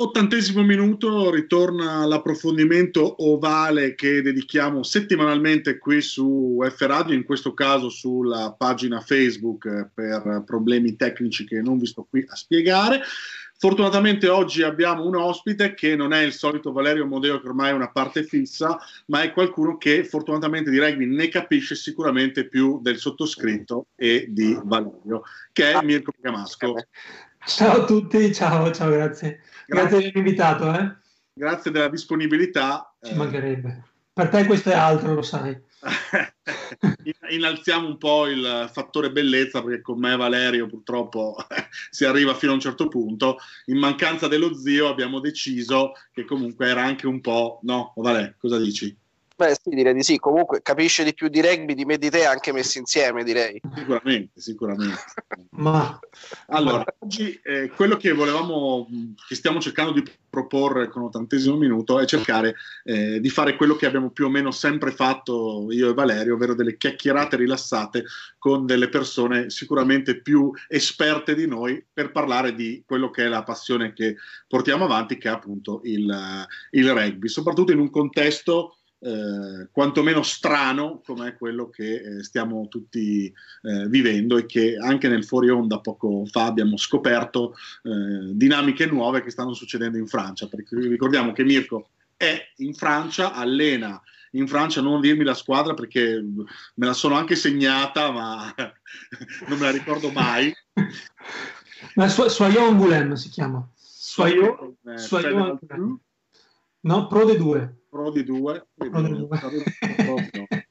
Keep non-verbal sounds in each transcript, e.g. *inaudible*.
Ottantesimo minuto, ritorna l'approfondimento ovale che dedichiamo settimanalmente qui su F Radio, in questo caso sulla pagina Facebook eh, per problemi tecnici che non vi sto qui a spiegare. Fortunatamente oggi abbiamo un ospite che non è il solito Valerio Modeo che ormai è una parte fissa, ma è qualcuno che fortunatamente di rugby ne capisce sicuramente più del sottoscritto e di Valerio, che è Mirko Camasco. Ciao a tutti, ciao, ciao, grazie. Grazie, grazie di invitato. Eh? Grazie della disponibilità. Ci mancherebbe. Per te questo è altro, lo sai. *laughs* Innalziamo un po' il fattore bellezza perché con me Valerio purtroppo *laughs* si arriva fino a un certo punto. In mancanza dello zio abbiamo deciso che comunque era anche un po'... No, Vale, cosa dici? Beh, sì, direi di sì. Comunque capisce di più di rugby di me e di te, anche messi insieme, direi. Sicuramente, sicuramente. *laughs* Ma allora, oggi eh, quello che volevamo, che stiamo cercando di proporre con l'ottantesimo minuto è cercare eh, di fare quello che abbiamo più o meno sempre fatto io e Valerio, ovvero delle chiacchierate rilassate con delle persone sicuramente più esperte di noi per parlare di quello che è la passione che portiamo avanti, che è appunto il, il rugby, soprattutto in un contesto eh, quantomeno strano come è quello che eh, stiamo tutti eh, vivendo e che anche nel fuori onda poco fa abbiamo scoperto eh, dinamiche nuove che stanno succedendo in Francia. Perché ricordiamo che Mirko è in Francia, allena in Francia, non dirmi la squadra perché me la sono anche segnata, ma *laughs* non me la ricordo mai. Ma Soyon Angoulême si chiama. Soyon, Soyon No, Pro de 2. Pro di 2. Pro di 2. *laughs*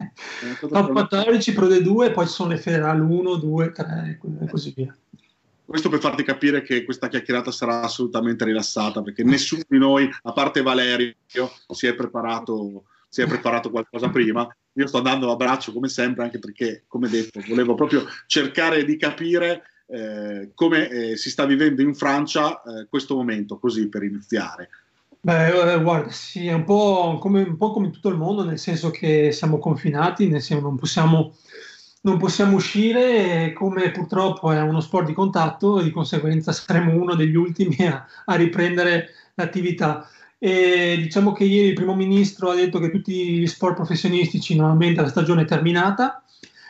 Top 14, Pro di 2, poi ci sono le federali 1, 2, 3 e così via. Questo per farti capire che questa chiacchierata sarà assolutamente rilassata, perché nessuno di noi, a parte Valerio, si è preparato, si è preparato qualcosa prima. Io sto andando a braccio come sempre, anche perché, come detto, volevo proprio cercare di capire eh, come eh, si sta vivendo in Francia eh, questo momento, così per iniziare. Beh, eh, guarda, sì, è un po' come, un po' come tutto il mondo, nel senso che siamo confinati, nel senso non possiamo, non possiamo uscire, come purtroppo è uno sport di contatto, di conseguenza saremo uno degli ultimi a, a riprendere l'attività. E diciamo che ieri il primo ministro ha detto che tutti gli sport professionistici normalmente la stagione è terminata,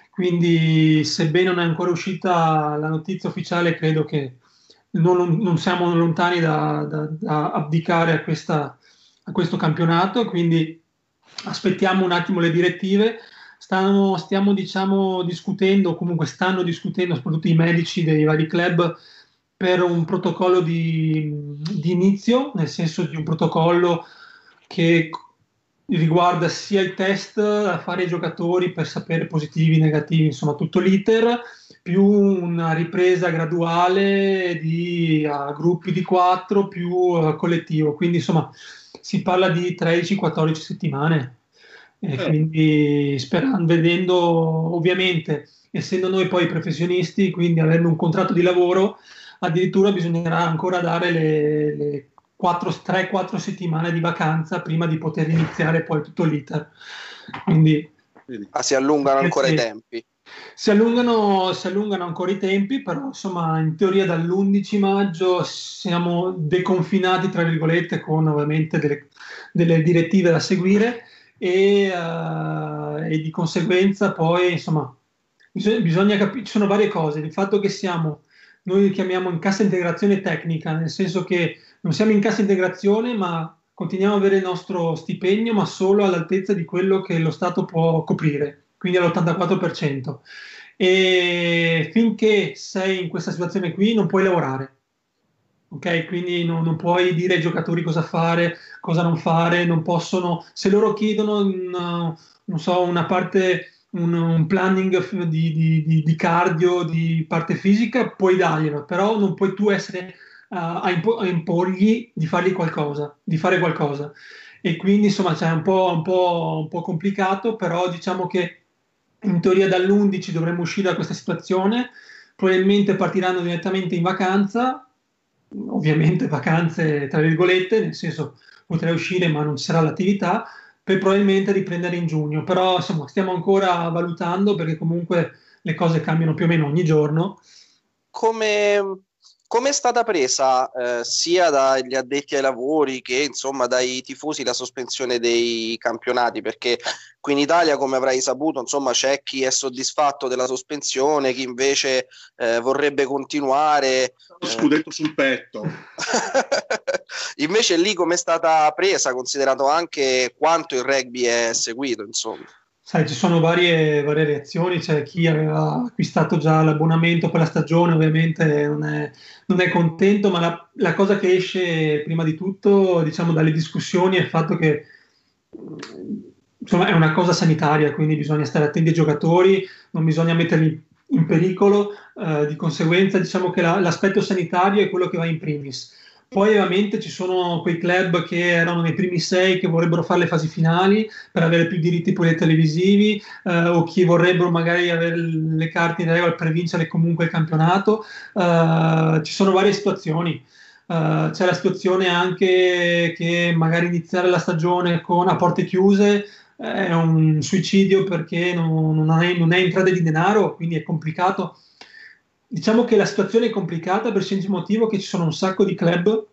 quindi sebbene non è ancora uscita la notizia ufficiale, credo che non, non siamo lontani da, da, da abdicare a, questa, a, questo campionato, quindi aspettiamo un attimo le direttive. Stanno, stiamo diciamo, discutendo, comunque stanno discutendo, soprattutto i medici dei vari club, per un protocollo di, di inizio, nel senso di un protocollo che riguarda sia il test da fare ai giocatori per sapere positivi, negativi, insomma tutto l'iter, più una ripresa graduale di uh, gruppi di quattro più uh, collettivo. Quindi insomma si parla di 13-14 settimane. E eh. quindi sperando, vedendo ovviamente, essendo noi poi professionisti, quindi avendo un contratto di lavoro, addirittura bisognerà ancora dare le, le 3-4 settimane di vacanza prima di poter iniziare poi tutto l'iter. Quindi, ah, si allungano ancora sì. i tempi. Si allungano, si allungano, ancora i tempi, però insomma in teoria dall'11 maggio siamo deconfinati, tra virgolette, con ovviamente delle, delle direttive da seguire e, uh, e, di conseguenza poi insomma bisogna, bisogna capire, ci sono varie cose, il fatto che siamo, noi chiamiamo in cassa integrazione tecnica, nel senso che non siamo in cassa integrazione ma continuiamo ad avere il nostro stipendio ma solo all'altezza di quello che lo Stato può coprire quindi all'84%. E finché sei in questa situazione qui non puoi lavorare. Ok, quindi non, non, puoi dire ai giocatori cosa fare, cosa non fare, non possono, se loro chiedono una, non so, una parte, un, un planning di, di, di, cardio, di parte fisica, puoi darglielo, però non puoi tu essere uh, a, impo- a, imporgli di fargli qualcosa, di fare qualcosa. E quindi insomma c'è un po', un po', un po' complicato, però diciamo che in teoria dall'11 dovremmo uscire da questa situazione, probabilmente partiranno direttamente in vacanza, ovviamente vacanze tra virgolette, nel senso potrei uscire ma non ci sarà l'attività, per probabilmente riprendere in giugno, però insomma stiamo ancora valutando perché comunque le cose cambiano più o meno ogni giorno. Come, come è stata presa eh, sia dagli addetti ai lavori che insomma dai tifosi la sospensione dei campionati? Perché qui in Italia, come avrai saputo, insomma c'è chi è soddisfatto della sospensione, chi invece eh, vorrebbe continuare. Lo scudetto sul petto. *laughs* invece lì come è stata presa, considerato anche quanto il rugby è seguito, insomma. Sai, ci sono varie, varie reazioni, c'è chi aveva acquistato già l'abbonamento per la stagione, ovviamente non è, non è contento, ma la, la, cosa che esce prima di tutto, diciamo, dalle discussioni è il fatto che insomma, è una cosa sanitaria, quindi bisogna stare attenti ai giocatori, non bisogna metterli in pericolo, eh, di conseguenza diciamo che la, l'aspetto sanitario è quello che va in primis poi ovviamente ci sono quei club che erano nei primi sei che vorrebbero fare le fasi finali per avere più diritti poi televisivi eh, o chi vorrebbero magari avere le carte in regola per vincere comunque il campionato. Eh, ci sono varie situazioni. Uh, c'è la situazione anche che magari iniziare la stagione con a porte chiuse è un suicidio perché non, non, è, non è entrata di denaro, quindi è complicato Diciamo che la situazione è complicata per il semplice motivo che ci sono un sacco di club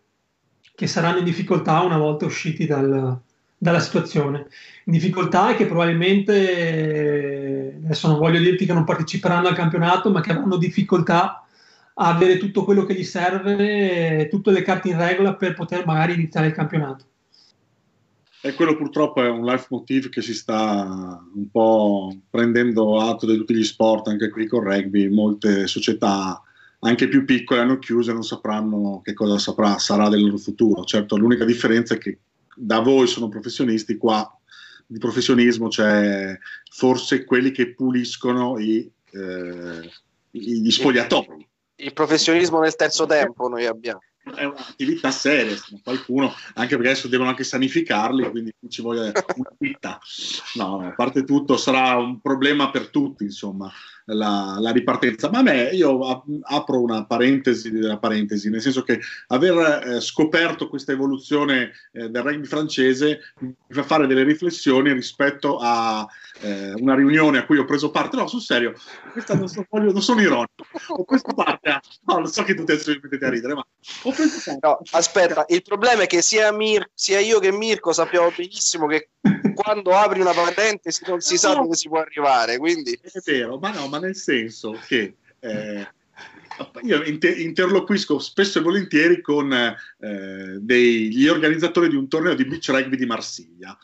che saranno in difficoltà una volta usciti dal, dalla situazione. In difficoltà è che probabilmente, adesso non voglio dirti che non parteciperanno al campionato, ma che avranno difficoltà a avere tutto quello che gli serve, tutte le carte in regola per poter magari iniziare il campionato. E quello purtroppo è un life motive che si sta un po' prendendo atto di tutti gli sport, anche qui con rugby. Molte società, anche più piccole, hanno chiuso e non sapranno che cosa saprà, sarà del loro futuro. Certo, l'unica differenza è che da voi sono professionisti, qua di professionismo c'è forse quelli che puliscono i, eh, gli spogliatori. Il professionismo nel terzo tempo noi abbiamo è un'attività seria, qualcuno, anche perché adesso devono anche sanificarli, quindi ci vuole una vita. No, a parte tutto sarà un problema per tutti, insomma, la, la ripartenza. Ma a me, io apro una parentesi della parentesi, nel senso che aver eh, scoperto questa evoluzione eh, del rugby francese mi fa fare delle riflessioni rispetto a eh, una riunione a cui ho preso parte. No, sul serio, questa non, so, non sono ironico. Ho preso parte a... No, lo so che tutti adesso mi mettete a ridere, ma ho preso parte. No, aspetta, il problema è che sia, Mir- sia io che Mirko sappiamo benissimo che quando apri una parentesi non si sa dove si può arrivare. Quindi... È vero, ma no, ma nel senso che... Eh, io inter- interloquisco spesso e volentieri con eh, degli organizzatori di un torneo di beach rugby di Marsiglia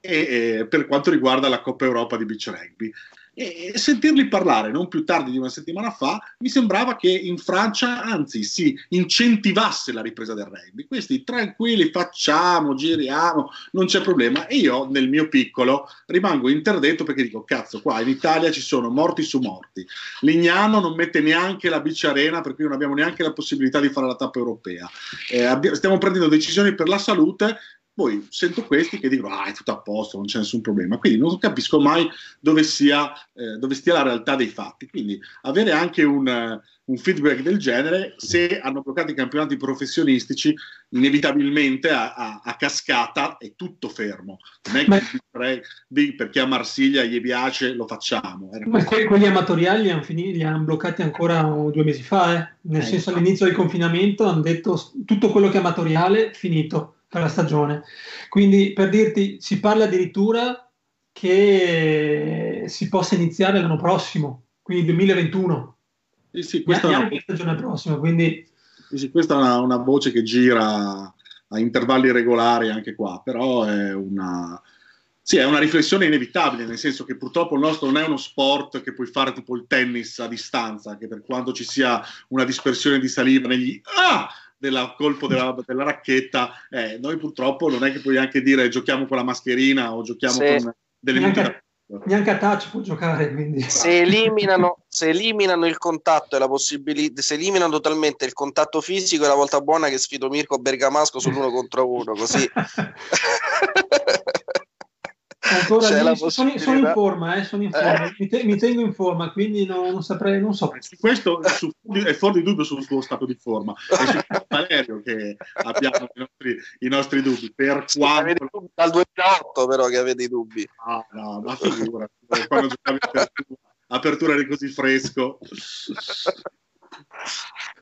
e, e, per quanto riguarda la Coppa Europa di beach rugby e sentirli parlare non più tardi di una settimana fa mi sembrava che in Francia anzi si incentivasse la ripresa del rugby. Questi tranquilli facciamo giriamo non c'è problema. E io nel mio piccolo rimango interdetto perché dico cazzo qua in Italia ci sono morti su morti Lignano non mette neanche la beach arena per cui non abbiamo neanche la possibilità di fare la tappa europea. Eh, abbi- stiamo prendendo decisioni per la salute poi sento questi che dicono ah è tutto a posto, non c'è nessun problema, quindi non capisco mai dove, sia, eh, dove stia la realtà dei fatti, quindi avere anche un, un, feedback del genere, se hanno bloccato i campionati professionistici, inevitabilmente a, a, a cascata è tutto fermo, non è che perché a Marsiglia gli piace lo facciamo. Ma que- quelli amatoriali li hanno, finiti, li hanno bloccati ancora due mesi fa, eh? nel eh, senso all'inizio del confinamento hanno detto tutto quello che è amatoriale finito per la stagione. Quindi per dirti, si parla addirittura che si possa iniziare l'anno prossimo, quindi 2021. Sì, sì, questa è una... stagione prossima, quindi... Sì, sì, questa è una, una, voce che gira a intervalli regolari anche qua, però è una, sì, è una riflessione inevitabile, nel senso che purtroppo il nostro non è uno sport che puoi fare tipo il tennis a distanza, che per quanto ci sia una dispersione di saliva negli... Ah! Del colpo della, della racchetta, eh, noi purtroppo non è che puoi anche dire giochiamo con la mascherina o giochiamo sì. con delle neanche, neanche a touch può giocare quindi. Se, eliminano, se eliminano il contatto e la possibilità se eliminano totalmente il contatto fisico è la volta buona che sfido Mirko Bergamasco sull'uno contro uno così *laughs* Ancora lì, sono, sono, in forma, eh, sono in forma. Eh. Mi, te, mi, tengo in forma, quindi no, non saprei, non so. Su questo su, è fuori di dubbio sul suo stato di forma. È su *laughs* Valerio che abbiamo i nostri, i nostri dubbi. Per quanto... Dal 2008 però che avete i dubbi. Ah, no, ma figura. quando giocavi apertura, apertura eri così fresco.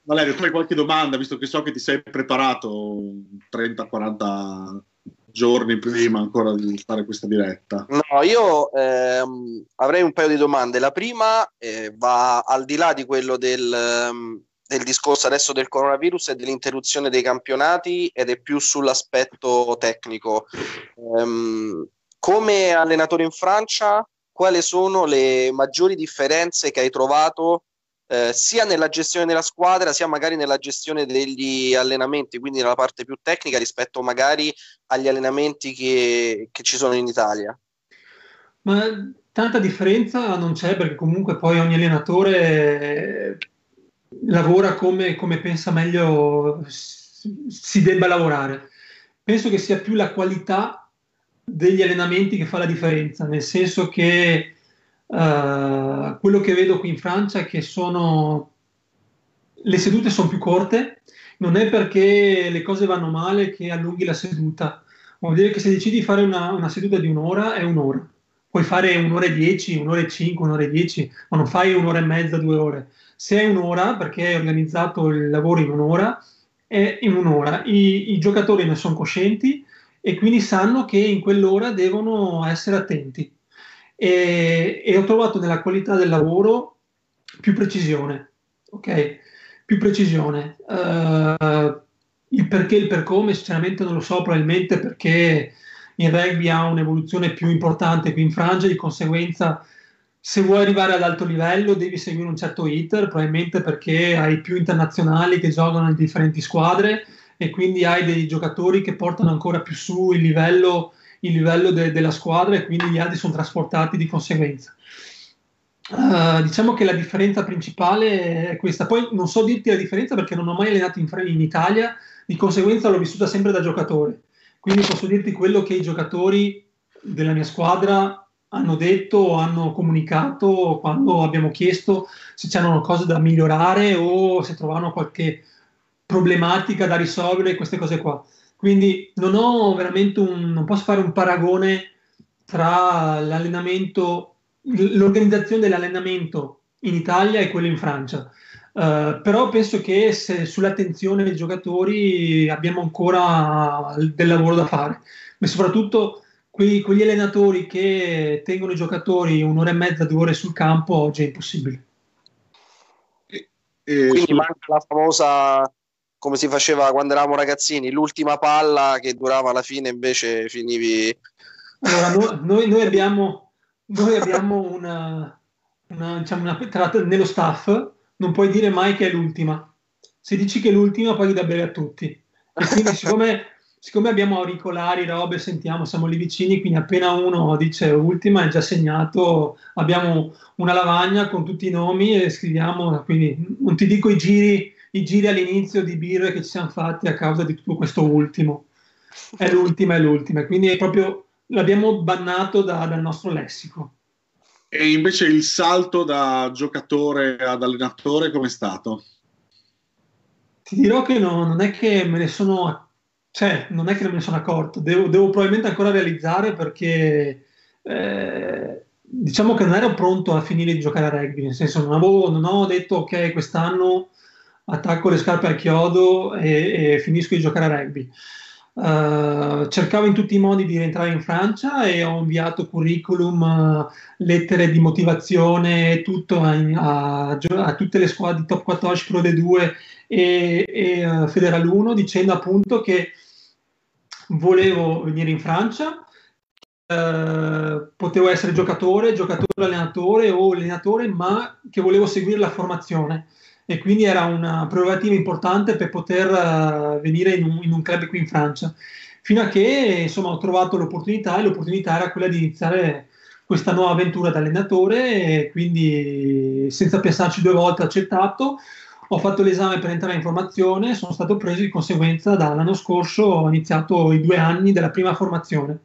Valerio, tu hai qualche domanda, visto che so che ti sei preparato 30-40 giorni prima ancora di fare questa diretta? No, io ehm, avrei un paio di domande. La prima eh, va al di là di quello del, ehm, del, discorso adesso del coronavirus e dell'interruzione dei campionati ed è più sull'aspetto tecnico. Ehm, come allenatore in Francia, quali sono le maggiori differenze che hai trovato eh, sia nella gestione della squadra, sia magari nella gestione degli allenamenti, quindi nella parte più tecnica rispetto magari agli allenamenti che, che ci sono in Italia? Ma tanta differenza non c'è perché comunque poi ogni allenatore lavora come, come pensa meglio si debba lavorare. Penso che sia più la qualità degli allenamenti che fa la differenza, nel senso che Uh, quello che vedo qui in Francia è che sono le sedute sono più corte, non è perché le cose vanno male che allunghi la seduta. Vuol dire che se decidi di fare una, una seduta di un'ora è un'ora. Puoi fare un'ora e dieci, un'ora e cinque, un'ora e dieci, ma non fai un'ora e mezza, due ore. Se è un'ora, perché hai organizzato il lavoro in un'ora, è in un'ora. I, I giocatori ne sono coscienti e quindi sanno che in quell'ora devono essere attenti e, e ho trovato nella qualità del lavoro più precisione, ok? Più precisione. Uh, il perché e il per come, sinceramente non lo so, probabilmente perché il rugby ha un'evoluzione più importante qui in Francia, di conseguenza se vuoi arrivare ad alto livello devi seguire un certo iter, probabilmente perché hai più internazionali che giocano in differenti squadre e quindi hai dei giocatori che portano ancora più su il livello il livello de- della squadra e quindi gli altri sono trasportati di conseguenza. Uh, diciamo che la differenza principale è questa. Poi non so dirti la differenza perché non ho mai allenato in, in Italia, di conseguenza l'ho vissuta sempre da giocatore. Quindi posso dirti quello che i giocatori della mia squadra hanno detto o hanno comunicato quando abbiamo chiesto se c'erano cose da migliorare o se trovavano qualche problematica da risolvere, queste cose qua. Quindi non ho veramente un, non posso fare un paragone tra l'allenamento, l'organizzazione dell'allenamento in Italia e quello in Francia. Uh, però penso che se, sull'attenzione dei giocatori abbiamo ancora del lavoro da fare, ma soprattutto quei, quegli allenatori che tengono i giocatori un'ora e mezza, due ore sul campo, oggi è impossibile. E, e Quindi manca la famosa come si faceva quando eravamo ragazzini, l'ultima palla che durava alla fine invece finivi... Allora, noi, noi, abbiamo, noi abbiamo una, una, diciamo una, tra, nello staff, non puoi dire mai che è l'ultima. Se dici che è l'ultima, poi da bere a tutti. E quindi siccome, siccome abbiamo auricolari, robe, sentiamo, siamo lì vicini, quindi appena uno dice ultima è già segnato, abbiamo una lavagna con tutti i nomi e scriviamo, quindi non ti dico i giri i giri all'inizio di birre che ci siamo fatti a causa di tutto questo ultimo. È l'ultima, è l'ultima, quindi è proprio l'abbiamo bannato da, dal nostro lessico. E invece il salto da giocatore ad allenatore come è stato? Ti dirò che no, non è che me ne sono, cioè, non è che me ne sono accorto, devo, devo probabilmente ancora realizzare perché eh, diciamo che non ero pronto a finire di giocare a rugby, nel senso non, avevo, non ho detto ok, quest'anno attacco le scarpe al chiodo e, e finisco di giocare a rugby. Uh, cercavo in tutti i modi di rientrare in Francia e ho inviato curriculum, uh, lettere di motivazione, tutto a, a, a, tutte le squadre di Top 14 Pro D2 e, e uh, Federal 1 dicendo appunto che volevo venire in Francia, potevo essere giocatore, giocatore allenatore o allenatore, ma che volevo seguire la formazione e quindi era una prerogativa importante per poter uh, venire in un, in un, club qui in Francia. Fino a che insomma, ho trovato l'opportunità e l'opportunità era quella di iniziare questa nuova avventura da allenatore e quindi senza pensarci due volte ho accettato. Ho fatto l'esame per entrare in formazione, sono stato preso di conseguenza dall'anno scorso, ho iniziato i due anni della prima formazione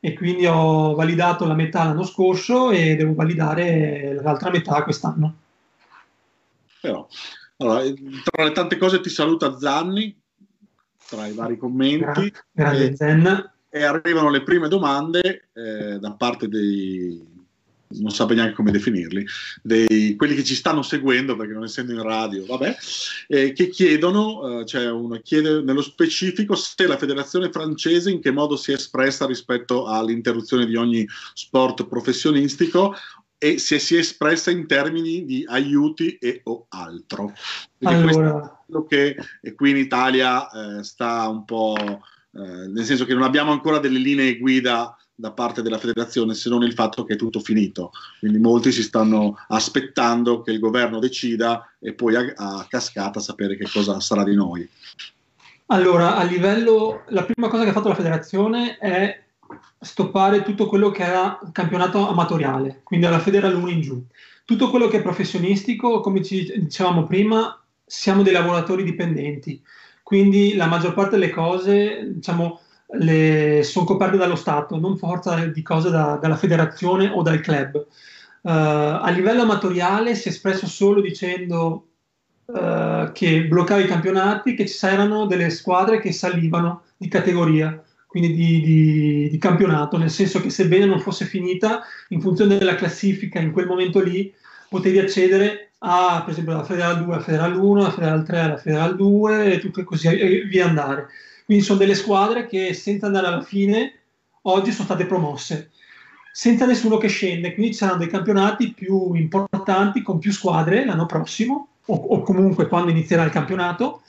e quindi ho validato la metà l'anno scorso e devo validare l'altra metà quest'anno. Però, allora, tra le tante cose ti saluta Zanni, tra i vari commenti. Grande e, Zen. E arrivano le prime domande eh, da parte dei, non saprei neanche come definirli, dei, quelli che ci stanno seguendo, perché non essendo in radio, vabbè, eh, che chiedono, eh, cioè uno chiede nello specifico se la federazione francese in che modo si è espressa rispetto all'interruzione di ogni sport professionistico e se si è espressa in termini di aiuti e o altro. Quindi allora. quello che qui in Italia eh, sta un po', eh, nel senso che non abbiamo ancora delle linee guida da parte della federazione se non il fatto che è tutto finito. Quindi molti si stanno aspettando che il governo decida e poi a, a cascata sapere che cosa sarà di noi. Allora, a livello, la prima cosa che ha fatto la federazione è stoppare tutto quello che era campionato amatoriale, quindi alla Federal 1 in giù. Tutto quello che è professionistico, come ci dicevamo prima, siamo dei lavoratori dipendenti, quindi la maggior parte delle cose, diciamo, sono coperte dallo Stato, non forza di cose da, dalla federazione o dal club. Uh, a livello amatoriale si è espresso solo dicendo uh, che bloccava i campionati, che ci erano delle squadre che salivano di categoria quindi di, di, di, campionato, nel senso che sebbene non fosse finita, in funzione della classifica in quel momento lì, potevi accedere a, per esempio, alla Federal 2, alla Federal 1, alla Federal 3, alla Federal 2 e tutto così e via andare. Quindi sono delle squadre che senza andare alla fine oggi sono state promosse, senza nessuno che scende, quindi ci saranno dei campionati più importanti con più squadre l'anno prossimo o, o comunque quando inizierà il campionato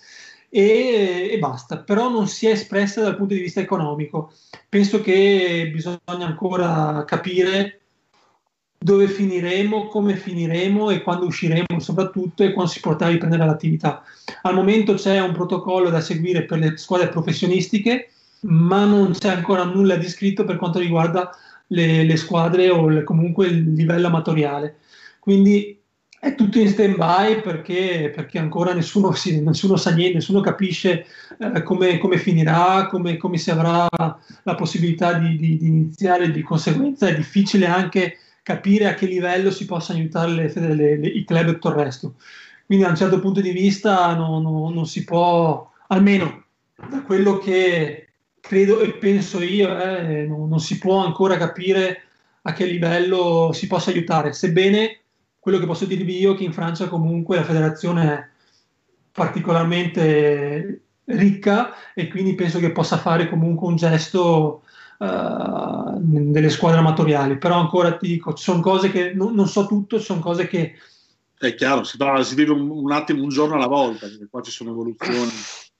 e, e, basta, però non si è espressa dal punto di vista economico. Penso che bisogna ancora capire dove finiremo, come finiremo e quando usciremo soprattutto e quando si potrà riprendere l'attività. Al momento c'è un protocollo da seguire per le squadre professionistiche, ma non c'è ancora nulla di scritto per quanto riguarda le, le squadre o le, comunque il livello amatoriale. Quindi è tutto in stand by perché, perché ancora nessuno, si, nessuno, sa niente, nessuno capisce eh, come, come, finirà, come, come, si avrà la possibilità di, di, di, iniziare, di conseguenza è difficile anche capire a che livello si possano aiutare le, le, le, i club e tutto il resto. Quindi da un certo punto di vista no, no, non si può, almeno da quello che credo e penso io, eh, non, non si può ancora capire a che livello si possa aiutare, sebbene quello che posso dirvi io è che in Francia comunque la federazione è particolarmente ricca e quindi penso che possa fare comunque un gesto uh, delle squadre amatoriali. Però ancora ti dico, ci sono cose che non, non so tutto, ci sono cose che... È chiaro, si, va, si vive un, un, attimo, un giorno alla volta, perché qua ci sono evoluzioni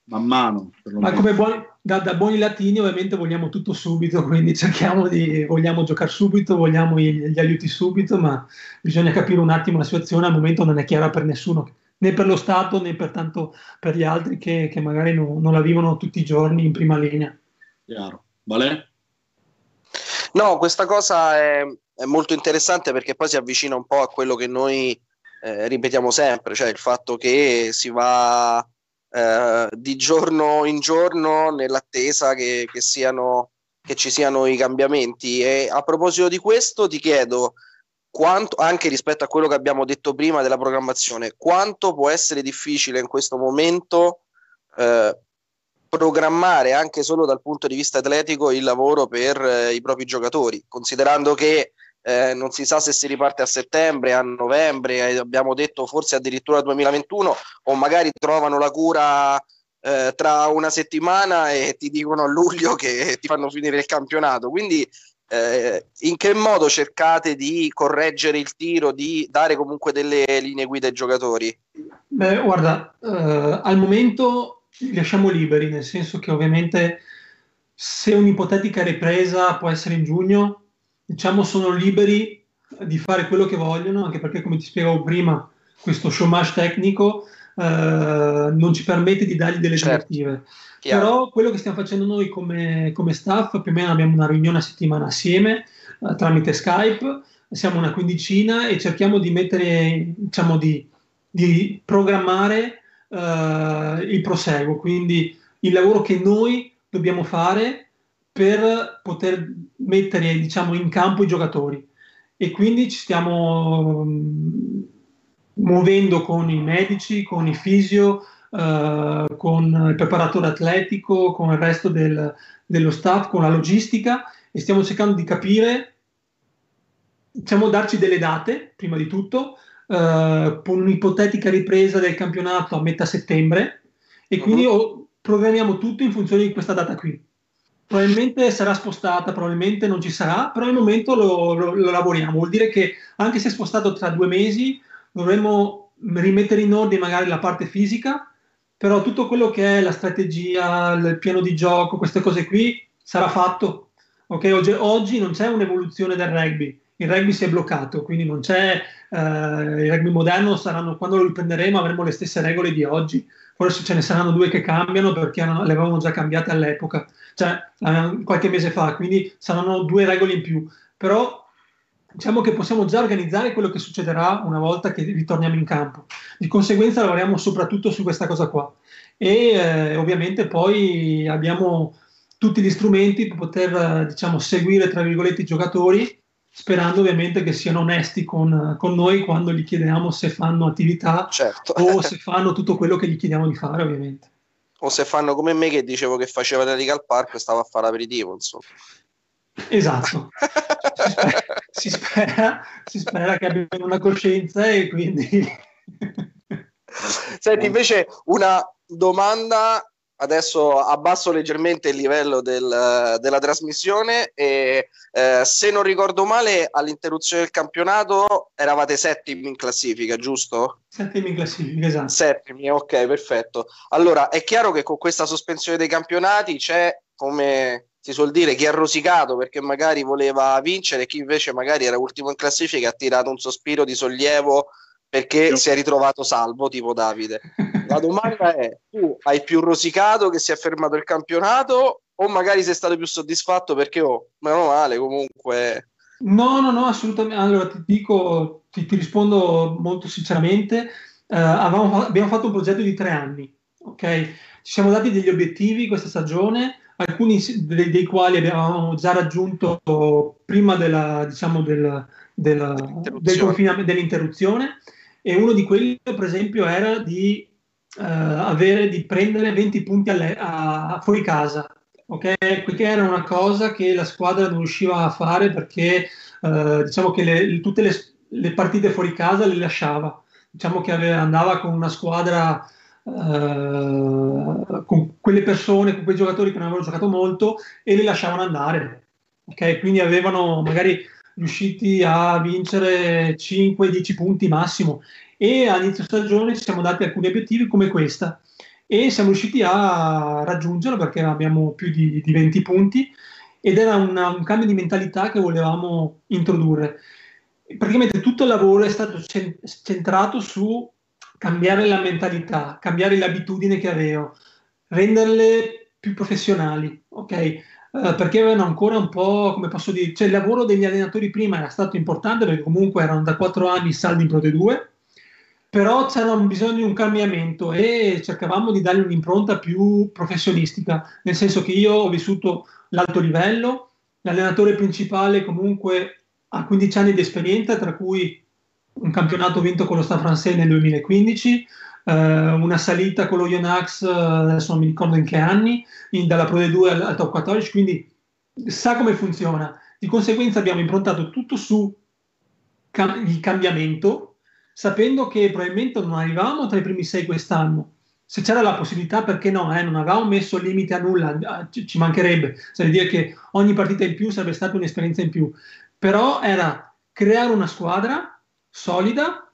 man mano. Ma come buoni, da, da, buoni latini ovviamente vogliamo tutto subito, *laughs* quindi cerchiamo di, vogliamo giocare subito, vogliamo gli, gli, aiuti subito, ma bisogna capire un attimo la situazione, al momento non è chiara per nessuno, né per lo Stato né per, tanto per gli altri che, che magari no, non la vivono tutti i giorni in prima linea. Chiaro. Vale? No, questa cosa è, è molto interessante perché poi si avvicina un po' a quello che noi eh, ripetiamo sempre, cioè il fatto che si va eh, di giorno in giorno nell'attesa che, che, siano, che ci siano i cambiamenti. E a proposito di questo, ti chiedo quanto, anche rispetto a quello che abbiamo detto prima della programmazione, quanto può essere difficile in questo momento eh, programmare anche solo dal punto di vista atletico il lavoro per eh, i propri giocatori, considerando che eh, non si sa se si riparte a settembre, a novembre, eh, abbiamo detto forse addirittura 2021 o magari trovano la cura eh, tra una settimana e ti dicono a luglio che ti fanno finire il campionato. Quindi eh, in che modo cercate di correggere il tiro, di dare comunque delle linee guida ai giocatori? Beh, guarda, eh, al momento li lasciamo liberi, nel senso che ovviamente se un'ipotetica ripresa può essere in giugno, diciamo, sono liberi di fare quello che vogliono, anche perché, come ti spiegavo prima, questo chômage tecnico eh, non ci permette di dargli delle certo. direttive. Chiaro. Però quello che stiamo facendo noi come, come, staff, più o meno abbiamo una riunione a settimana assieme eh, tramite Skype, siamo una quindicina e cerchiamo di mettere, diciamo, di, di programmare eh, il proseguo, quindi il lavoro che noi dobbiamo fare per poter mettere diciamo, in campo i giocatori e quindi ci stiamo um, muovendo con i medici, con i fisio, uh, con il preparatore atletico, con il resto del, dello staff, con la logistica e stiamo cercando di capire diciamo, darci delle date, prima di tutto, eh, con un'ipotetica ripresa del campionato a metà settembre e quindi uh-huh. programmiamo tutto in funzione di questa data qui. Probabilmente sarà spostata, probabilmente non ci sarà, però al momento lo, lo, lo lavoriamo. Vuol dire che anche se è spostato tra due mesi, dovremmo rimettere in ordine magari la parte fisica, però tutto quello che è la strategia, il piano di gioco, queste cose qui sarà fatto. Okay? Oggi, oggi non c'è un'evoluzione del rugby, il rugby si è bloccato, quindi non c'è eh, il rugby moderno, saranno, quando lo riprenderemo avremo le stesse regole di oggi, forse ce ne saranno due che cambiano perché le avevamo già cambiate all'epoca, cioè eh, qualche mese fa, quindi saranno due regole in più, però diciamo che possiamo già organizzare quello che succederà una volta che ritorniamo in campo. Di conseguenza lavoriamo soprattutto su questa cosa qua e eh, ovviamente poi abbiamo tutti gli strumenti per poter diciamo, seguire tra virgolette i giocatori sperando ovviamente che siano onesti con, con, noi quando gli chiediamo se fanno attività certo. o se fanno tutto quello che gli chiediamo di fare ovviamente. O se fanno come me che dicevo che faceva atletica al parco e stava a fare aperitivo, insomma. Esatto. si, *laughs* spera, si, spera, si spera che abbiano una coscienza e quindi... Senti, invece una domanda adesso abbasso leggermente il livello del, della trasmissione e eh, se non ricordo male all'interruzione del campionato eravate settimi in classifica, giusto? Settimi in classifica, esatto. Settimi, ok, perfetto. Allora, è chiaro che con questa sospensione dei campionati c'è, come si suol dire, chi ha rosicato perché magari voleva vincere e chi invece magari era ultimo in classifica ha tirato un sospiro di sollievo perché Io... si è ritrovato salvo, tipo Davide. *laughs* La domanda è: tu hai più rosicato che si è fermato il campionato o magari sei stato più soddisfatto perché, oh, meno male, comunque. No, no, no, assolutamente. Allora ti dico, ti, ti rispondo molto sinceramente. Uh, avevamo, abbiamo fatto un progetto di tre anni, ok? Ci siamo dati degli obiettivi questa stagione, alcuni dei, dei quali abbiamo già raggiunto prima della, diciamo, del, del, del confinamento, dell'interruzione e uno di quelli, per esempio, era di, uh, avere, di prendere 20 punti alle, a, a fuori casa. Okay? Perché era una cosa che la squadra non riusciva a fare perché uh, diciamo che le, tutte le, le, partite fuori casa le lasciava. Diciamo che aveva, andava con una squadra Uh, con quelle persone, con quei giocatori che non avevano giocato molto e li lasciavano andare. Okay? Quindi avevano magari riusciti a vincere 5-10 punti massimo e a inizio stagione ci siamo dati alcuni obiettivi come questa e siamo riusciti a raggiungerlo perché abbiamo più di, di 20 punti ed era una, un cambio di mentalità che volevamo introdurre. Praticamente tutto il lavoro è stato centrato su cambiare la mentalità, cambiare le abitudini che avevo, renderle più professionali, ok? Eh, perché avevano ancora un po', come posso dire, cioè il lavoro degli allenatori prima era stato importante perché comunque erano da quattro anni saldi in Pro 2, però c'era bisogno di un cambiamento e cercavamo di dargli un'impronta più professionistica, nel senso che io ho vissuto l'alto livello, l'allenatore principale comunque ha 15 anni di esperienza, tra cui un campionato vinto con lo Stade Francais nel 2015, eh, una salita con lo Yonax, eh, adesso non mi ricordo in che anni, in, dalla Pro D2 al, al, top 14, quindi sa come funziona. Di conseguenza abbiamo improntato tutto su cam- il cambiamento, sapendo che probabilmente non arrivavamo tra i primi sei quest'anno. Se c'era la possibilità, perché no? Eh? Non avevamo messo limite a nulla, ci, ci mancherebbe. Cioè dire che ogni partita in più sarebbe stata un'esperienza in più. Però era creare una squadra solida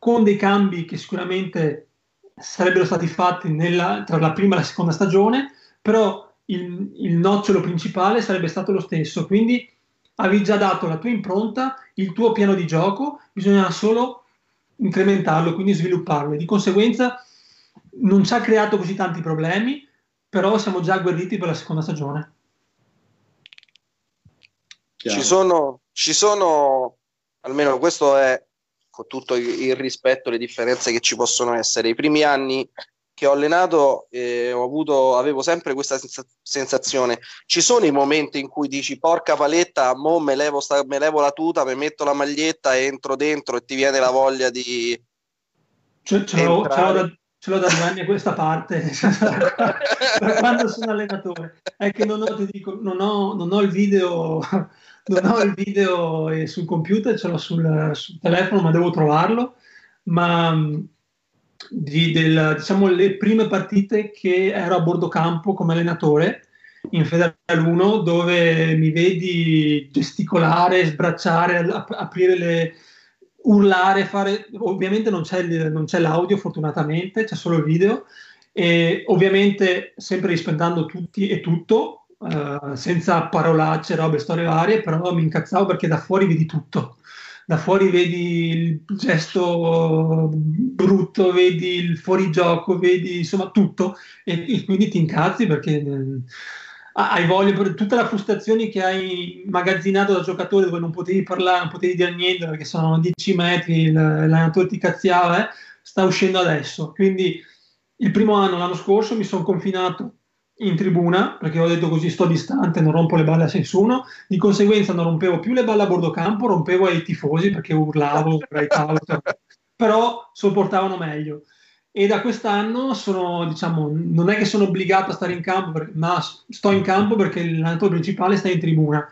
con dei cambi che sicuramente sarebbero stati fatti nella, tra la prima e la seconda stagione, però il, il, nocciolo principale sarebbe stato lo stesso. Quindi avevi già dato la tua impronta, il tuo piano di gioco, bisognava solo incrementarlo, quindi svilupparlo. E di conseguenza non ci ha creato così tanti problemi, però siamo già agguerriti per la seconda stagione. Ci sono, ci sono, almeno questo è con tutto il rispetto le differenze che ci possono essere. I primi anni che ho allenato eh, ho avuto, avevo sempre questa sensazione. Ci sono i momenti in cui dici porca paletta, mo me levo, sta, me levo la tuta, mi metto la maglietta, entro dentro e ti viene la voglia di... Ce, ce, l'ho, ce, l'ho, da, ce l'ho da due anni a questa parte, *laughs* da quando sono allenatore. È che non ho, dico, non ho, non ho il video non ho il video sul computer, ce l'ho sul, sul telefono, ma devo trovarlo. Ma di, del, diciamo, le prime partite che ero a bordo campo come allenatore in Federal 1 dove mi vedi gesticolare, sbracciare, ap- aprire le urlare, fare ovviamente non c'è, non c'è l'audio fortunatamente, c'è solo il video e ovviamente sempre rispettando tutti e tutto uh, senza parolacce, robe, storie varie, però mi incazzavo perché da fuori vedi tutto da fuori vedi il gesto brutto, vedi il fuorigioco, vedi insomma tutto e, e quindi ti incazzi perché eh, hai voglia per tutta la frustrazione che hai magazzinato da giocatore dove non potevi parlare, non potevi dire niente perché sono 10 metri, l'allenatore ti cazziava, eh, sta uscendo adesso. Quindi il primo anno, l'anno scorso, mi sono confinato in tribuna perché ho detto così sto distante, non rompo le balle a nessuno, di conseguenza non rompevo più le balle a bordo campo, rompevo ai tifosi perché urlavo, gridavo, però sopportavano meglio. E da quest'anno sono, diciamo, non è che sono obbligato a stare in campo, ma sto in campo perché l'allenatore principale sta in tribuna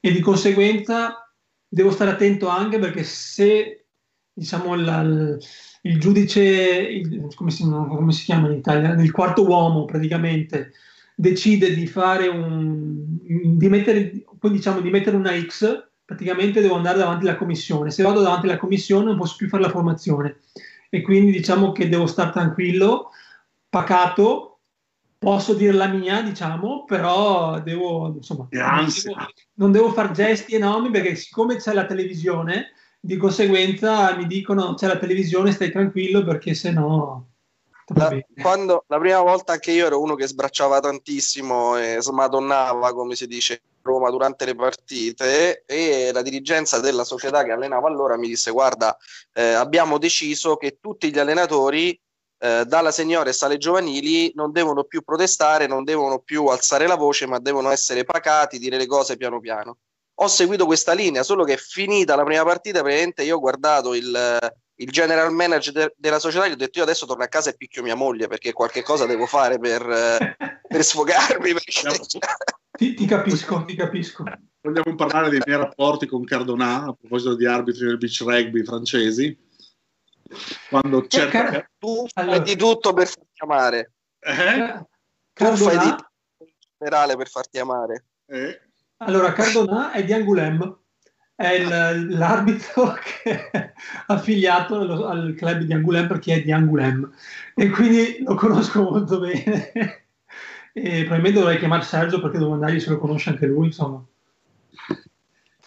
e di conseguenza devo stare attento anche perché se diciamo la, il giudice, il, come, si, come, si, chiama in Italia, il quarto uomo praticamente decide di fare un di mettere, poi diciamo di mettere una X, praticamente devo andare davanti alla commissione. Se vado davanti alla commissione non posso più fare la formazione e quindi diciamo che devo stare tranquillo, pacato. Posso dire la mia, diciamo, però devo, insomma, non devo, non devo fare gesti enormi perché siccome c'è la televisione, di conseguenza mi dicono c'è la televisione, stai tranquillo perché se no la, quando, la prima volta anche io ero uno che sbracciava tantissimo e smadonnava, come si dice a Roma, durante le partite e la dirigenza della società che allenava allora mi disse guarda, eh, abbiamo deciso che tutti gli allenatori eh, dalla seniores alle giovanili non devono più protestare, non devono più alzare la voce, ma devono essere pacati, dire le cose piano piano. Ho seguito questa linea, solo che finita la prima partita, praticamente io ho guardato il, il general manager de- della società gli ho detto io adesso torno a casa e picchio mia moglie perché qualche cosa devo fare per, eh, *laughs* per sfogarmi perché... ti, ti, capisco, ti capisco. Vogliamo parlare dei miei rapporti con Cardona a proposito di arbitri del beach rugby francesi? Quando c'è Car- tu allora. fai di tutto per farti amare eh? tu fai di tutto in generale per farti amare eh? allora Cardona è di Angoulême è il, l'arbitro *laughs* che è affiliato allo, al club di Angoulême perché è di Angoulême e quindi lo conosco molto bene *laughs* e probabilmente dovrei chiamare Sergio perché devo andargli se lo conosce anche lui insomma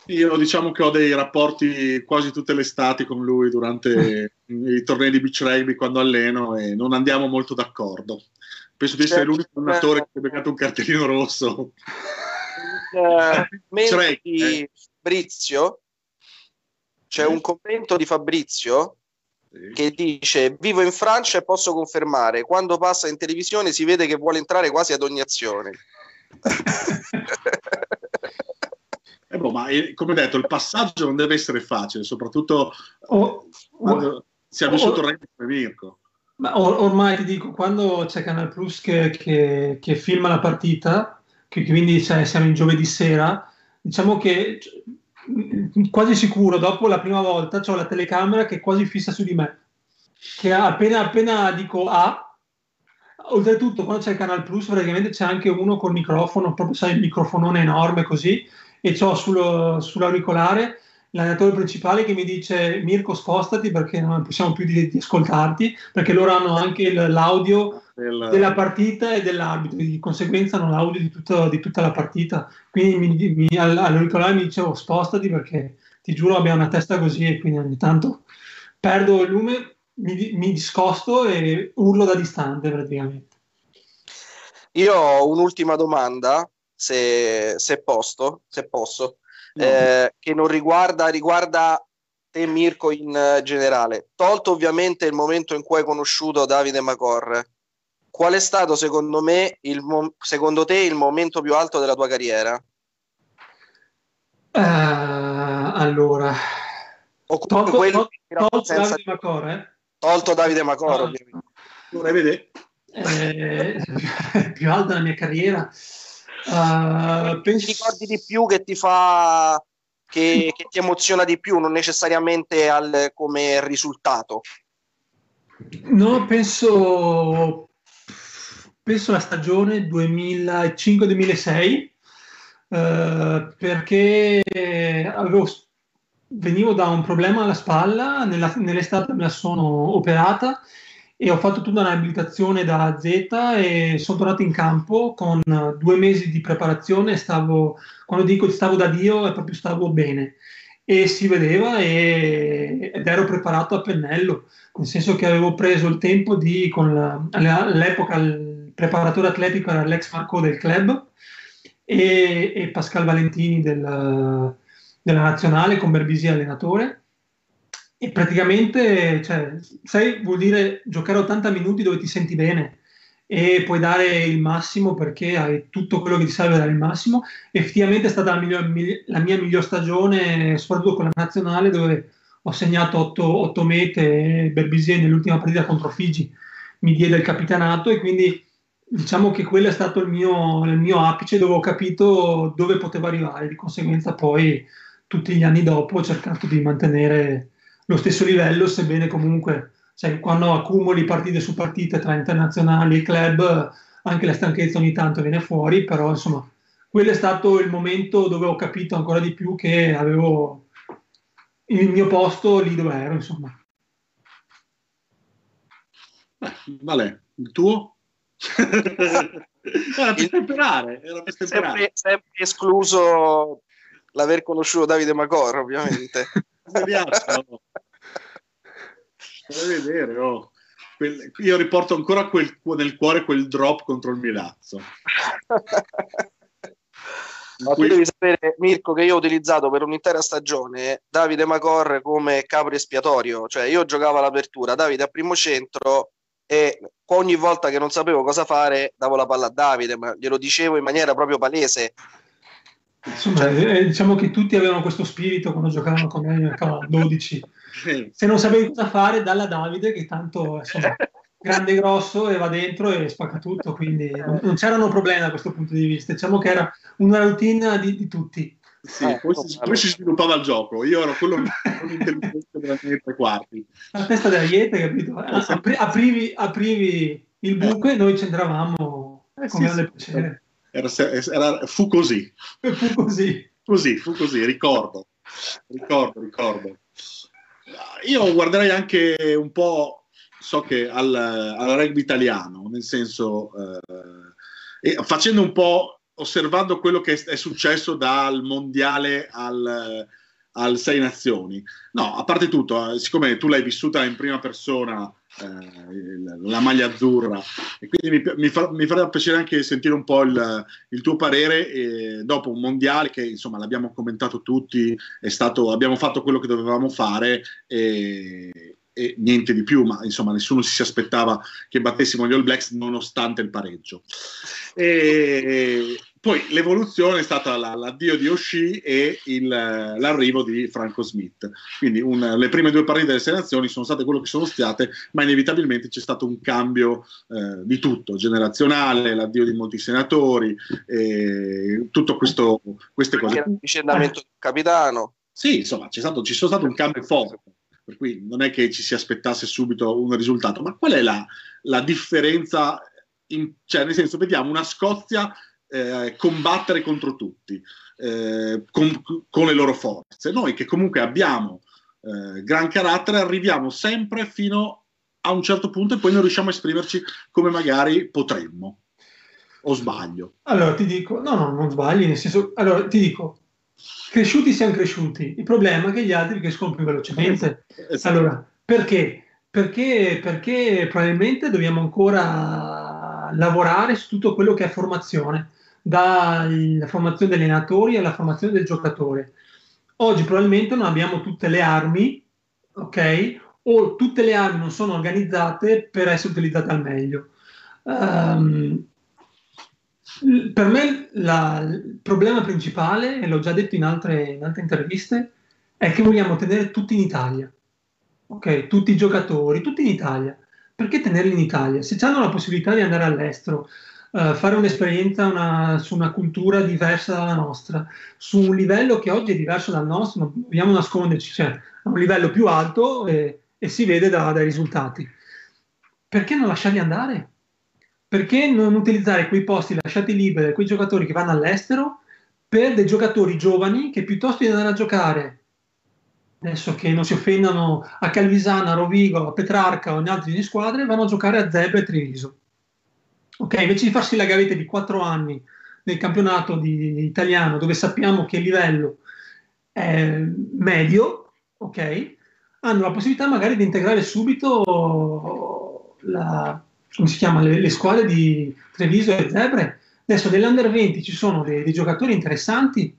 io diciamo che ho dei rapporti quasi tutte le estati con lui durante *laughs* i tornei di beach rugby quando alleno e non andiamo molto d'accordo. Penso di essere certo. l'unico allenatore che ha beccato un cartellino rosso. Uh, eh. Fabrizio, c'è un commento di Fabrizio sì. che dice vivo in Francia e posso confermare. Quando passa in televisione si vede che vuole entrare quasi ad ogni azione. *laughs* Eh boh, ma eh, come detto il passaggio non deve essere facile soprattutto oh, quando si è vissuto oh, Renzo come Mirko. ma or- ormai ti dico quando c'è Canal Plus che, che, che filma la partita che, quindi cioè, siamo in giovedì sera diciamo che quasi sicuro dopo la prima volta ho la telecamera che quasi fissa su di me che appena, appena dico A oltretutto quando c'è il Canal Plus praticamente c'è anche uno col microfono proprio sai il microfonone enorme così e ho sull'auricolare l'allenatore principale che mi dice Mirko spostati perché non possiamo più di, di ascoltarti perché loro hanno anche l'audio del... della partita e dell'arbitro di conseguenza hanno l'audio di, tutto, di tutta la partita. Quindi mi, mi, all'auricolare mi dicevo spostati perché ti giuro abbiamo una testa così e quindi ogni tanto perdo il lume mi, mi discosto e urlo da distante praticamente io ho un'ultima domanda se, se, posto, se posso eh, che non riguarda, riguarda te Mirko in uh, generale. Tolto ovviamente il momento in cui hai conosciuto Davide Macor, qual è stato secondo me, il mo- secondo te, il momento più alto della tua carriera? Uh, allora, o tolto, tolto, tolto Davide Macor, eh? Tolto Davide Macor, ah. ovviamente. Vorrei vedere. Eh, *laughs* più alta della mia carriera Uh, penso... Ti ricordi di più che ti fa che, che, ti emoziona di più, non necessariamente al, come risultato? No, penso, penso alla stagione 2005-2006 eh, perché avevo, venivo da un problema alla spalla, nella, nell'estate me la sono operata e ho fatto tutta una riabilitazione da Z e sono tornato in campo con due mesi di preparazione. Stavo, quando dico stavo da Dio, è proprio stavo bene e si vedeva e, ed ero preparato a pennello, nel senso che avevo preso il tempo di, con all'epoca il preparatore atletico era l'ex Marco del club e, e Pascal Valentini del, della nazionale con Berbisi allenatore e praticamente, cioè, sai, vuol dire giocare 80 minuti dove ti senti bene e puoi dare il massimo perché hai tutto quello che ti serve dare il massimo. Effettivamente è stata la, miglior, la mia miglior stagione, soprattutto con la nazionale, dove ho segnato 8, 8 mete e Berbisier nell'ultima partita contro Figi mi diede il capitanato e quindi diciamo che quello è stato il mio, il mio apice dove ho capito dove potevo arrivare. Di conseguenza poi tutti gli anni dopo ho cercato di mantenere lo stesso livello, sebbene comunque sai, quando accumuli partite su partite tra internazionali e club, anche la stanchezza ogni tanto viene fuori, però insomma, quello è stato il momento dove ho capito ancora di più che avevo il mio posto lì dove ero, insomma. Eh, vale, il tuo? *laughs* era per era. Sempre, sempre escluso l'aver conosciuto Davide Macor, ovviamente. *laughs* Vorrei vedere, oh. quel, io riporto ancora quel, nel cuore quel drop contro il Milazzo. *laughs* Ma tu devi sapere, Mirko, che io ho utilizzato per un'intera stagione Davide Macor come capo espiatorio, cioè io giocavo all'apertura, Davide a primo centro e ogni volta che non sapevo cosa fare davo la palla a Davide, ma glielo dicevo in maniera proprio palese. Insomma, cioè, eh, diciamo che tutti avevano questo spirito quando giocavano con me a 12 *laughs* se non sapevi cosa fare, dalla Davide, che tanto insomma, *laughs* grande e grosso e va dentro e spacca tutto, quindi non, c'erano problemi da questo punto di vista. Diciamo che era una routine di, di tutti. Sì, eh, poi, si, poi, si, sviluppava il gioco. Io ero quello intelligente *laughs* della mia tre quarti. La testa della Iete, capito? Apri, aprivi, aprivi, il buco e noi c'entravamo eh, con sì, grande piacere. Era, era, fu così. fu così. Così, fu così, ricordo. Ricordo, ricordo io guarderei anche un po', so che al, al rugby italiano, nel senso, eh, facendo un po', osservando quello che è, successo dal mondiale al, al Sei Nazioni. No, a parte tutto, eh, siccome tu l'hai vissuta in prima persona, eh, la maglia azzurra, e quindi mi, mi, fa, mi, farà piacere anche sentire un po' il, il tuo parere eh, dopo un mondiale che insomma l'abbiamo commentato tutti, stato, abbiamo fatto quello che dovevamo fare e, e, niente di più, ma insomma nessuno si aspettava che battessimo gli All Blacks nonostante il pareggio. E, poi l'evoluzione è stata la, l'addio di Oshie e il, l'arrivo di Franco Smith. Quindi un, le prime due partite delle sei nazioni sono state quello che sono state, ma inevitabilmente c'è stato un cambio eh, di tutto, generazionale, l'addio di molti senatori, eh, tutto questo, queste cose. Il vicendamento del capitano. Sì, insomma, c'è stato, ci sono stato un cambio forte, per cui non è che ci si aspettasse subito un risultato, ma qual è la, la differenza? In, cioè, nel senso, vediamo una Scozia eh, combattere contro tutti, eh, con, con, le loro forze. Noi che comunque abbiamo eh, gran carattere arriviamo sempre fino a un certo punto e poi non riusciamo a esprimerci come magari potremmo. O sbaglio? Allora ti dico, no, no, non sbagli, nel senso, allora ti dico, cresciuti siamo cresciuti, il problema è che gli altri crescono più velocemente. Esatto. Allora, perché? Perché, perché probabilmente dobbiamo ancora lavorare su tutto quello che è formazione dalla formazione degli allenatori alla formazione del giocatore. Oggi probabilmente non abbiamo tutte le armi, ok? O tutte le armi non sono organizzate per essere utilizzate al meglio. Um, per me la, il problema principale, e l'ho già detto in altre, in altre interviste, è che vogliamo tenere tutti in Italia. Ok, tutti i giocatori, tutti in Italia. Perché tenerli in Italia? Se hanno la possibilità di andare all'estero, uh, fare un'esperienza una, su una cultura diversa dalla nostra, su un livello che oggi è diverso dal nostro, non dobbiamo nasconderci, cioè a un livello più alto e, e si vede da, dai risultati. Perché non lasciarli andare? Perché non utilizzare quei posti lasciati liberi, quei giocatori che vanno all'estero, per dei giocatori giovani che piuttosto di andare a giocare adesso che non si offendano a Calvisana, a Rovigo, a Petrarca o in altre squadre, vanno a giocare a Zebra e Treviso. Ok, invece di farsi la gavetta di quattro anni nel campionato di, italiano, dove sappiamo che il livello è medio, ok, hanno la possibilità magari di integrare subito la, chiama, le, le squadre di Treviso e Zebre. Adesso dell'Under 20 ci sono dei, dei giocatori interessanti,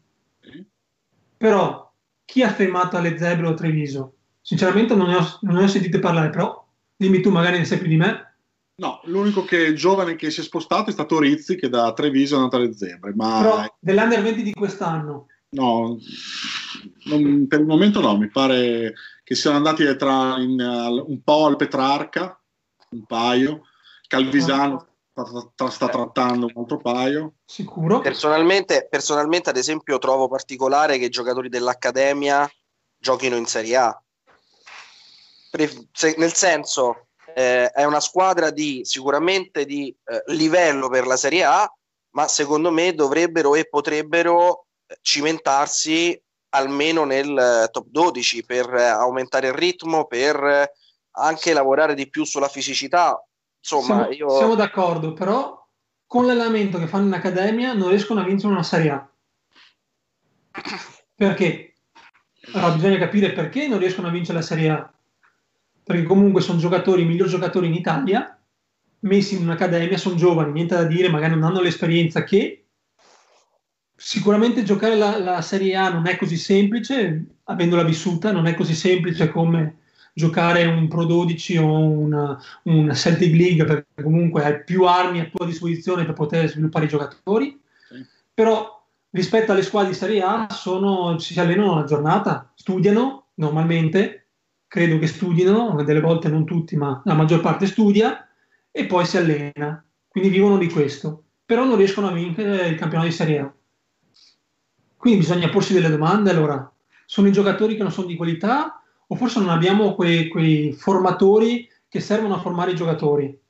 però chi ha fermato alle zebre o Treviso? Sinceramente non ne, ho, non ne ho sentito parlare, però dimmi tu, magari ne sai più di me. No, l'unico che giovane che si è spostato è stato Rizzi, che da Treviso è andato alle zebre. Ma... Però dell'Under 20 di quest'anno? No, non, per il momento no, mi pare che siano andati tra in, uh, un po' al Petrarca, un paio, Calvisano ah sta, sta trattando un altro paio. Sicuro. Personalmente, personalmente, ad esempio, trovo particolare che i giocatori dell'Accademia giochino in Serie A. Se, nel senso, eh, è una squadra di sicuramente di eh, livello per la Serie A, ma secondo me dovrebbero e potrebbero cimentarsi almeno nel eh, top 12 per eh, aumentare il ritmo, per eh, anche lavorare di più sulla fisicità Insomma, siamo, io... siamo d'accordo, però con l'allenamento che fanno in accademia non riescono a vincere una Serie A. Perché? Allora bisogna capire perché non riescono a vincere la Serie A. Perché comunque sono giocatori, i migliori giocatori in Italia, messi in un'accademia, sono giovani, niente da dire, magari non hanno l'esperienza che sicuramente giocare la, la Serie A non è così semplice, avendola vissuta, non è così semplice come giocare un Pro 12 o una, un Celtic League perché comunque hai più armi a tua disposizione per poter sviluppare i giocatori, sì. però rispetto alle squadre di Serie A sono, si allenano una giornata, studiano normalmente, credo che studino, delle volte non tutti, ma la maggior parte studia e poi si allena, quindi vivono di questo, però non riescono a vincere il campionato di Serie A. Quindi bisogna porsi delle domande, allora, sono i giocatori che non sono di qualità o forse non abbiamo quei, quei formatori che servono a formare i giocatori.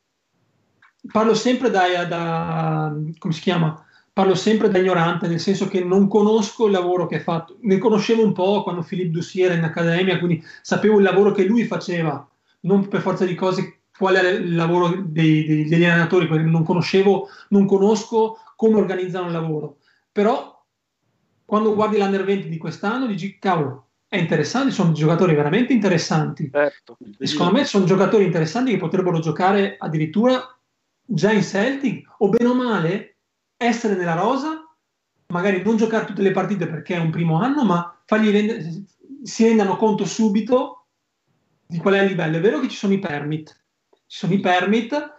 Parlo sempre da, da, come si chiama? Parlo sempre da ignorante, nel senso che non conosco il lavoro che ha fatto. Ne conoscevo un po' quando Philippe Dussi era in accademia, quindi sapevo il lavoro che lui faceva, non per forza di cose qual è il lavoro dei, dei, degli allenatori, perché non conoscevo, non conosco come organizzano il lavoro. Però quando guardi l'Under 20 di quest'anno dici, cavolo, è interessante, sono giocatori veramente interessanti. Certo. E secondo me sono giocatori interessanti che potrebbero giocare addirittura già in Celtic o bene o male essere nella rosa, magari non giocare tutte le partite perché è un primo anno, ma fargli rende- si rendano conto subito di qual è il livello. È vero che ci sono i permit, ci sono i permit,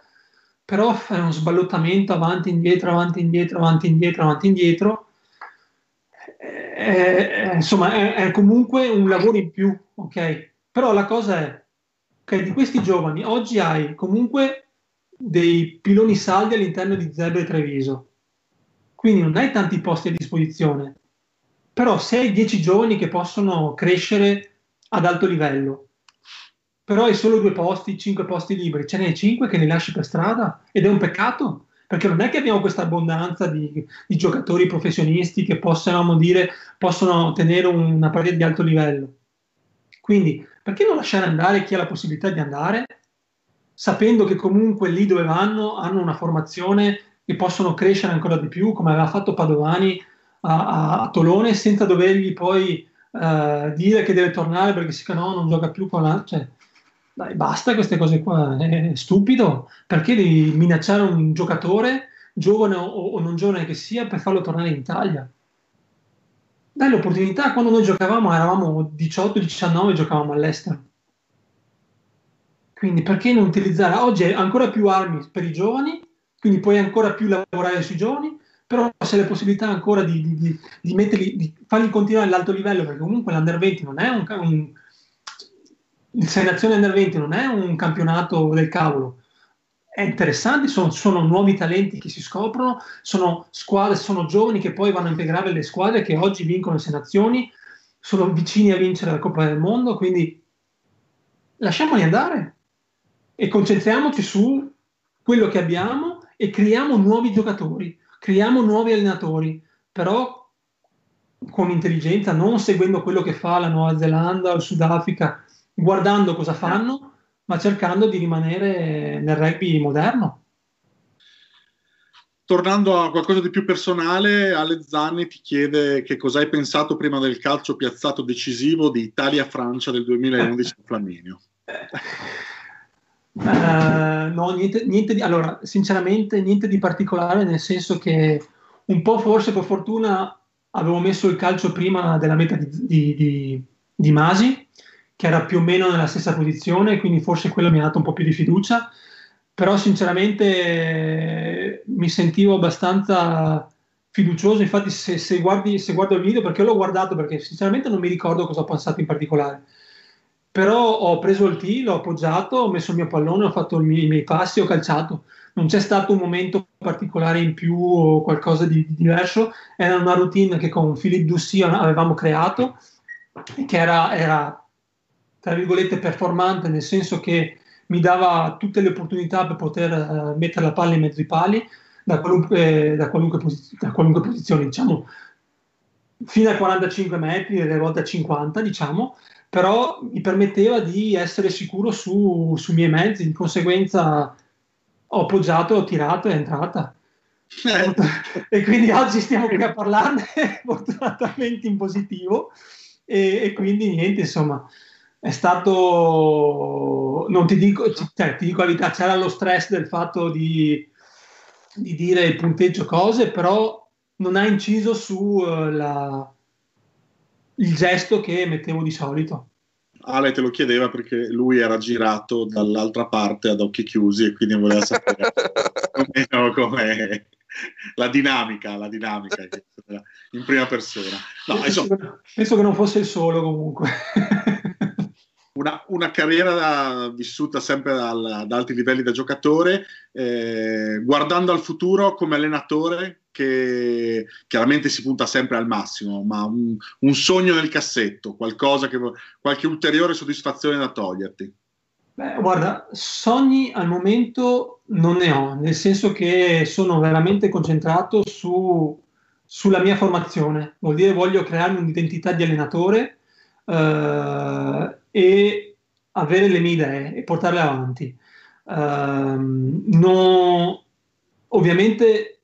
però è uno sballottamento avanti, indietro, avanti, indietro, avanti, indietro, avanti, indietro è, insomma, è, è, comunque un lavoro in più, ok? Però la cosa è che di questi giovani oggi hai comunque dei piloni saldi all'interno di Zebre Treviso, quindi non hai tanti posti a disposizione, però se hai 10 giovani che possono crescere ad alto livello, però hai solo due posti, cinque posti liberi, ce ne hai cinque che li lasci per strada ed è un peccato perché non è che abbiamo questa abbondanza di, di giocatori professionisti che possiamo dire possono ottenere una partita di alto livello. Quindi, perché non lasciare andare chi ha la possibilità di andare, sapendo che comunque lì dove vanno hanno una formazione e possono crescere ancora di più, come aveva fatto Padovani a, a, Tolone, senza dovergli poi uh, dire che deve tornare perché se no non gioca più con la... Cioè, dai, basta queste cose qua, è stupido. Perché devi minacciare un giocatore, giovane o, o non giovane che sia, per farlo tornare in Italia? Dai l'opportunità, quando noi giocavamo, eravamo 18-19 giocavamo all'estero. Quindi perché non utilizzare? Oggi ancora più armi per i giovani, quindi puoi ancora più lavorare sui giovani, però se la possibilità ancora di, di, di, di, metterli, di farli continuare all'alto livello, perché comunque l'Under 20 non è un, un il Nazioni Under 20 non è un campionato del cavolo, è interessante, sono, sono, nuovi talenti che si scoprono, sono squadre, sono giovani che poi vanno a integrare le squadre che oggi vincono le sei nazioni, sono vicini a vincere la Coppa del Mondo, quindi lasciamoli andare e concentriamoci su quello che abbiamo e creiamo nuovi giocatori, creiamo nuovi allenatori, però con intelligenza, non seguendo quello che fa la Nuova Zelanda o il Sudafrica, guardando cosa fanno, ma cercando di rimanere nel rugby moderno. Tornando a qualcosa di più personale, Ale Zanni ti chiede che cosa hai pensato prima del calcio piazzato decisivo di Italia-Francia del 2011 a Flaminio. *laughs* Uh, no, niente, niente di, allora, sinceramente, niente di particolare, nel senso che un po' forse per fortuna avevo messo il calcio prima della meta di, di, di, di Masi, che era più o meno nella stessa posizione, quindi forse quello mi ha dato un po' più di fiducia, però sinceramente mi sentivo abbastanza fiducioso, infatti se, se, guardi, se guardo il video, perché l'ho guardato, perché sinceramente non mi ricordo cosa ho pensato in particolare, però ho preso il tee, l'ho appoggiato, ho messo il mio pallone, ho fatto i miei, passi, ho calciato. Non c'è stato un momento particolare in più o qualcosa di, di diverso, era una routine che con Philippe Dussy avevamo creato, che era, era, tra virgolette performante, nel senso che mi dava tutte le opportunità per poter uh, mettere la palla in mezzo ai pali da qualunque, da qualunque, posi- da qualunque posizione, diciamo, fino a 45 metri, delle volte a 50, diciamo, però mi permetteva di essere sicuro su, sui miei mezzi, di conseguenza ho appoggiato, ho tirato e è entrata. Eh. *laughs* e quindi oggi stiamo qui a parlarne *laughs* fortunatamente in positivo e, e, quindi niente insomma è stato non ti dico, cioè, ti dico la verità c'era lo stress del fatto di, di dire il punteggio cose però non ha inciso su uh, la, il gesto che mettevo di solito. Ale te lo chiedeva perché lui era girato dall'altra parte ad occhi chiusi e quindi voleva sapere *laughs* come la dinamica, la dinamica in prima persona. No, penso, insomma, penso che non fosse il solo comunque. una, una, carriera da, vissuta sempre dal, ad alti livelli da giocatore, eh, guardando al futuro come allenatore, che chiaramente si punta sempre al massimo, ma un, un sogno nel cassetto, qualcosa che, qualche ulteriore soddisfazione da toglierti. Beh, guarda, sogni al momento non ne ho, nel senso che sono veramente concentrato su, sulla mia formazione, vuol dire voglio crearmi un'identità di allenatore eh, e avere le mie idee e portarle avanti. Uh, no, ovviamente,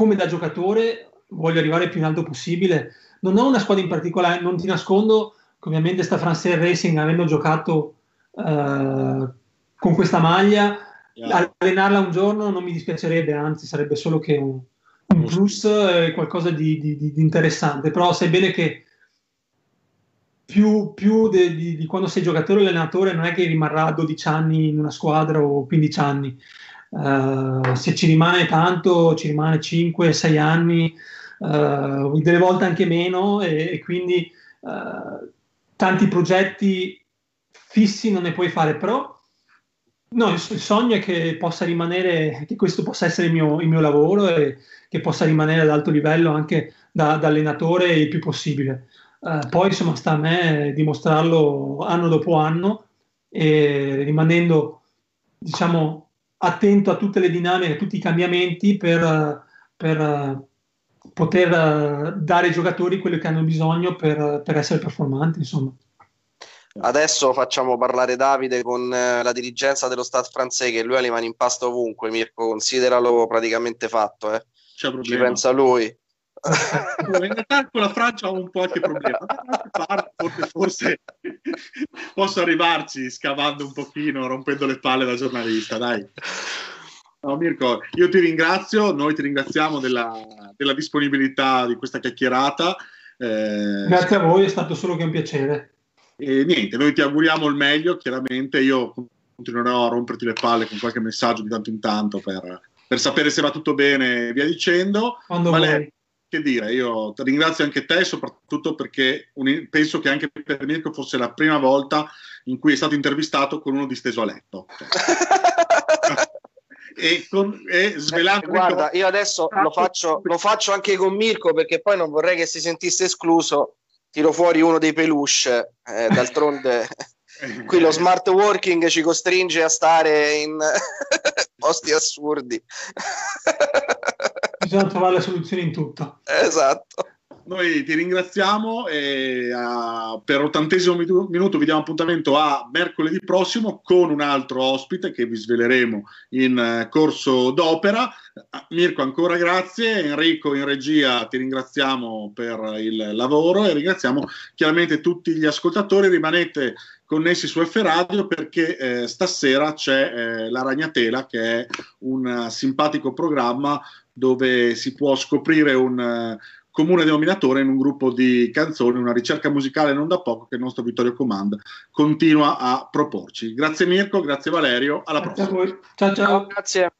come da giocatore, voglio arrivare il più in alto possibile. Non ho una squadra in particolare, non ti nascondo che ovviamente sta France Racing, avendo giocato uh, con questa maglia, yeah. allenarla un giorno non mi dispiacerebbe, anzi sarebbe solo che un, un plus, eh, qualcosa di, di, di interessante. Però sai bene che più, più de, di, di, quando sei giocatore o allenatore non è che rimarrà 12 anni in una squadra o 15 anni. Uh, se ci rimane tanto, ci rimane 5-6 anni, uh, delle volte anche meno, e, e quindi uh, tanti progetti fissi non ne puoi fare, però no, il, il, sogno è che possa rimanere, che questo possa essere il mio, il mio lavoro e che possa rimanere ad alto livello anche da, da allenatore il più possibile. Poi insomma sta a me dimostrarlo anno dopo anno e rimanendo diciamo attento a tutte le dinamiche, a tutti i cambiamenti per, per poter dare ai giocatori quello che hanno bisogno per, per essere performanti insomma. Adesso facciamo parlare Davide con eh, la dirigenza dello Stato francese che lui ha le mani in pasta ovunque, Mirko, consideralo praticamente fatto. Eh. Ci pensa lui in realtà con la Francia ho un po' qualche problema. Forse, forse posso arrivarci scavando un pochino, rompendo le palle da giornalista, dai. No, Mirko, io ti ringrazio, noi ti ringraziamo della, della disponibilità di questa chiacchierata. Eh, Grazie a voi, è stato solo che un piacere. E niente, noi ti auguriamo il meglio, chiaramente io continuerò a romperti le palle con qualche messaggio di tanto in tanto per, per sapere se va tutto bene e via dicendo. Quando Vale, vuoi che dire, io ringrazio anche te soprattutto perché un, penso che anche per Mirko fosse la prima volta in cui è stato intervistato con uno disteso a letto. *laughs* e, con, e svelando. Eh, guarda, io adesso lo faccio, lo faccio anche con Mirko perché poi non vorrei che si sentisse escluso. Tiro fuori uno dei peluche, eh, d'altronde *laughs* qui lo smart working ci costringe a stare in *laughs* posti assurdi. Bisogna trovare la soluzione in tutto. Esatto. Noi ti ringraziamo e uh, per ottantesimo minuto vi diamo appuntamento a mercoledì prossimo con un altro ospite che vi sveleremo in uh, corso d'opera. Uh, Mirko ancora grazie, Enrico in regia ti ringraziamo per il lavoro e ringraziamo chiaramente tutti gli ascoltatori. Rimanete connessi su F Radio perché eh, stasera c'è eh, La Ragnatela che è un simpatico programma dove si può scoprire un comune denominatore in un gruppo di canzoni, una ricerca musicale non da poco che il nostro Vittorio Comanda continua a proporci. Grazie Mirko, grazie Valerio, alla grazie prossima. Ciao ciao. Grazie.